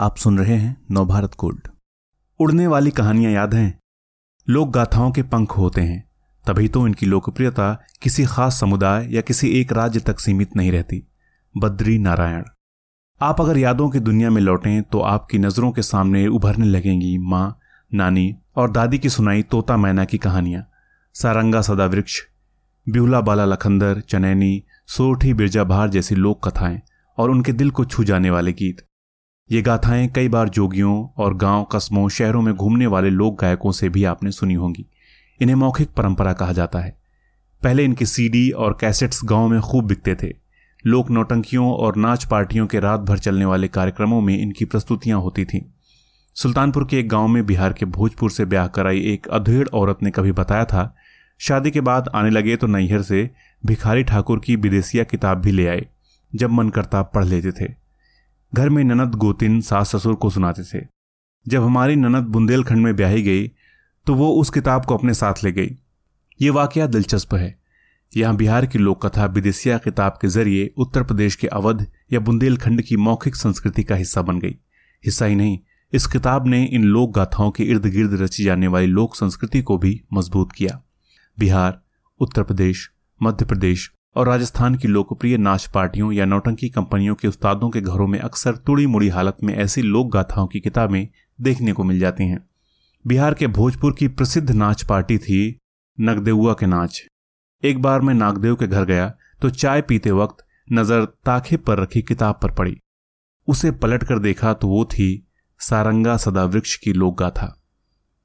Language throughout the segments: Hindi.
आप सुन रहे हैं नवभारत गोल्ड उड़ने वाली कहानियाँ याद हैं। लोक गाथाओं के पंख होते हैं। तभी तो इनकी लोकप्रियता किसी खास समुदाय या किसी एक राज्य तक सीमित नहीं रहती। बद्री नारायण। आप अगर यादों की दुनिया में लौटें तो आपकी नज़रों के सामने उभरने लगेंगी माँ, नानी और दादी की सुनाई तोता मैना की कहानियाँ। सारंगा सदा वृक्ष ब्यूला बाला लखंदर, चनैनी सोठी बिरजा भार जैसी लोक कथाएँ और उनके दिल को छू जाने वाले गीत। ये गाथाएँ कई बार जोगियों और गाँव, कस्बों, शहरों में घूमने वाले लोक गायकों से भी आपने सुनी होंगी। इन्हें मौखिक परंपरा कहा जाता है। पहले इनके सीडी और कैसेट्स गाँव में खूब बिकते थे। लोक नौटंकियों और नाच पार्टियों के रात भर चलने वाले कार्यक्रमों में इनकी प्रस्तुतियाँ होती थीं। सुल्तानपुर के एक गाँव में बिहार के भोजपुर से ब्याह कराई एक अधेड़ औरत ने कभी बताया था, शादी के बाद आने लगे तो नैहर से भिखारी ठाकुर की विदेशिया किताब भी ले आए, जब मन करता पढ़ लेते थे। घर में ननद गोतिन सास ससुर को सुनाते थे। जब हमारी ननद बुंदेलखंड में ब्याही गई तो वो उस किताब को अपने साथ ले गई। ये वाकया दिलचस्प है। यहाँ बिहार की लोक कथा विदेशिया किताब के ज़रिए उत्तर प्रदेश के अवध या बुंदेलखंड की मौखिक संस्कृति का हिस्सा बन गई। हिस्सा ही नहीं, इस किताब ने इन लोक गाथाओं के इर्द गिर्द रची जाने वाली लोक संस्कृति को भी मज़बूत किया। बिहार, उत्तर प्रदेश, मध्य प्रदेश और राजस्थान की लोकप्रिय नाच पार्टियों या नौटंकी कंपनियों के उस्तादों के घरों में अक्सर तुड़ी मुड़ी हालत में ऐसी लोक गाथाओं की किताबें देखने को मिल जाती हैं। बिहार के भोजपुर की प्रसिद्ध नाच पार्टी थी नगदेउआ के नाच। एक बार मैं नागदेव के घर गया तो चाय पीते वक्त नज़र ताखे पर रखी किताब पर पड़ी। उसे पलट कर देखा तो वो थी सारंगा सदा वृक्ष की लोक गाथा।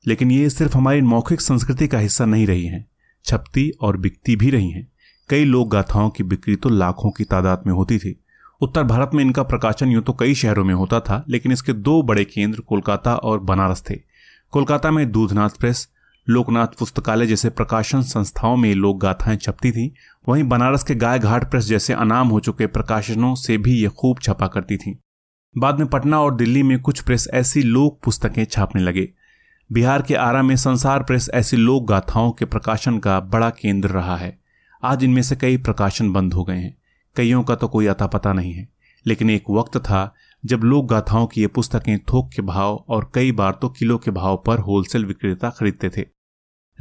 लेकिन ये सिर्फ़ हमारी मौखिक संस्कृति का हिस्सा नहीं रही हैं, छपती और बिकती भी रही हैं। कई लोक गाथाओं की बिक्री तो लाखों की तादाद में होती थी। उत्तर भारत में इनका प्रकाशन यूँ तो कई शहरों में होता था, लेकिन इसके दो बड़े केंद्र कोलकाता और बनारस थे। कोलकाता में दूधनाथ प्रेस, लोकनाथ पुस्तकालय जैसे प्रकाशन संस्थाओं में लोक गाथाएँ छपती थी। वहीं बनारस के गाय घाट प्रेस जैसे अनाम हो चुके प्रकाशनों से भी ये खूब छपा करती थी। बाद में पटना और दिल्ली में कुछ प्रेस ऐसी लोक पुस्तकें छापने लगे। बिहार के आरा में संसार प्रेस ऐसी लोक गाथाओं के प्रकाशन का बड़ा केंद्र रहा है। आज इनमें से कई प्रकाशन बंद हो गए हैं। कईयों का तो कोई अता पता नहीं है। लेकिन एक वक्त था जब लोक गाथाओं की ये पुस्तकें थोक के भाव और कई बार तो किलो के भाव पर होलसेल विक्रेता खरीदते थे।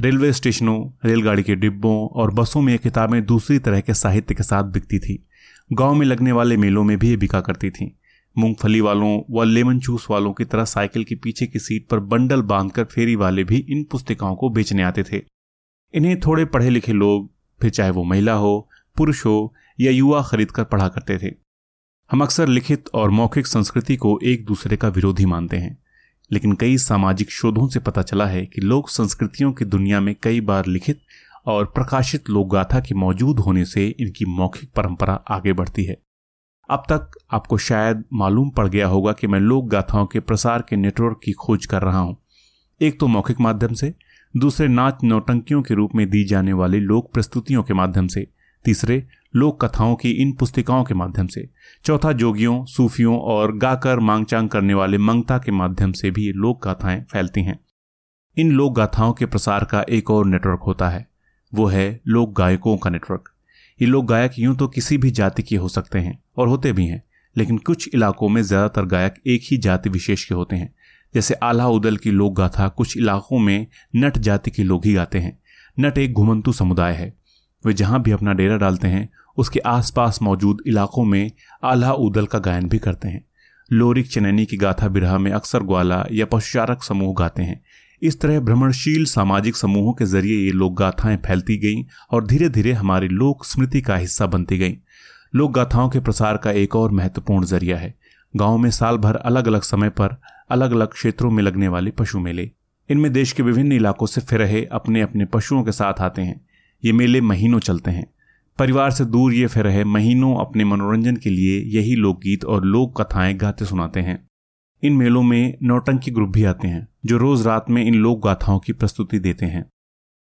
रेलवे स्टेशनों, रेलगाड़ी के डिब्बों और बसों में ये किताबें दूसरी तरह के साहित्य के साथ बिकती थी। गाँव में लगने वाले मेलों में भी ये बिका करती थी। मूंगफली वालों व लेमन जूस वालों की तरह साइकिल के पीछे की सीट पर बंडल बांधकर फेरी वाले भी इन पुस्तिकाओं को बेचने आते थे। इन्हें थोड़े पढ़े लिखे लोग फिर चाहे वो महिला हो, पुरुष हो या युवा खरीद कर पढ़ा करते थे। हम अक्सर लिखित और मौखिक संस्कृति को एक दूसरे का विरोधी मानते हैं, लेकिन कई सामाजिक शोधों से पता चला है कि लोक संस्कृतियों की दुनिया में कई बार लिखित और प्रकाशित लोक गाथा के मौजूद होने से इनकी मौखिक परंपरा आगे बढ़ती है। अब तक आपको शायद मालूम पड़ गया होगा कि मैं लोक गाथाओं के प्रसार के नेटवर्क की खोज कर रहा हूँ। एक तो मौखिक माध्यम से दूसरे नाच नौटंकियों के रूप में दी जाने वाली लोक प्रस्तुतियों के माध्यम से, तीसरे, लोक कथाओं की इन पुस्तिकाओं के माध्यम से, चौथा, जोगियों, सूफियों और गाकर मांगचांग करने वाले मंगता के माध्यम से भी लोक गाथाएँ फैलती हैं। इन लोक गाथाओं के प्रसार का एक और नेटवर्क होता है, वो है लोक गायकों का नेटवर्क। ये लोक गायक यूँ तो किसी भी जाति के हो सकते हैं और होते भी हैं, लेकिन कुछ इलाकों में ज़्यादातर गायक एक ही जाति विशेष के होते हैं जैसे आल्हा उदल की लोक गाथा कुछ इलाकों में नट जाति के लोग ही गाते हैं। नट एक घुमंतु समुदाय है। वे जहाँ भी अपना डेरा डालते हैं, उसके आसपास मौजूद इलाकों में आल्हा उदल का गायन भी करते हैं। लोरिक चनैनी की गाथा बिरहा में अक्सर ग्वाला या पशुचारक समूह गाते हैं। इस तरह भ्रमणशील सामाजिक समूहों के ज़रिए ये लोक गाथाएँ फैलती गईं और धीरे धीरे हमारी लोक स्मृति का हिस्सा बनती गईं। लोक गाथाओं के प्रसार का एक और महत्वपूर्ण ज़रिया है। गाँव में साल भर अलग अलग समय पर अलग अलग क्षेत्रों में लगने वाले पशु मेले। इनमें देश के विभिन्न इलाकों से फिर रहे अपने अपने पशुओं के साथ आते हैं। ये मेले महीनों चलते हैं। परिवार से दूर ये फिर रहे महीनों अपने मनोरंजन के लिए यही लोकगीत और लोक कथाएँ गाते सुनाते हैं। इन मेलों में नौटंकी ग्रुप भी आते हैं, जो रोज रात में इन लोक गाथाओं की प्रस्तुति देते हैं।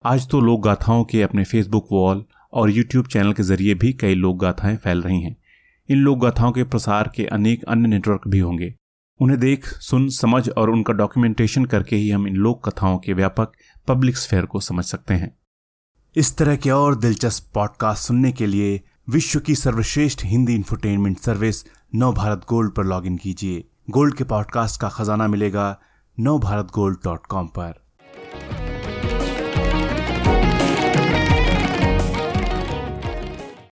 आज तो लोक गाथाओं के अपने फेसबुक वॉल और यूट्यूब चैनल के ज़रिए भी कई लोक गाथाएँ फैल रही हैं। इन लोक गाथाओं के प्रसार के अनेक अन्य नेटवर्क भी होंगे। उन्हें देख, सुन, समझ और उनका डॉक्यूमेंटेशन करके ही हम इन लोक कथाओं के व्यापक पब्लिक स्फेयर को समझ सकते हैं। इस तरह के और दिलचस्प पॉडकास्ट सुनने के लिए विश्व की सर्वश्रेष्ठ Hindi infotainment service Nav Bharat gold पर लॉगिन कीजिए। गोल्ड के पॉडकास्ट का खजाना मिलेगा नव भारत गोल्ड डॉट कॉम पर।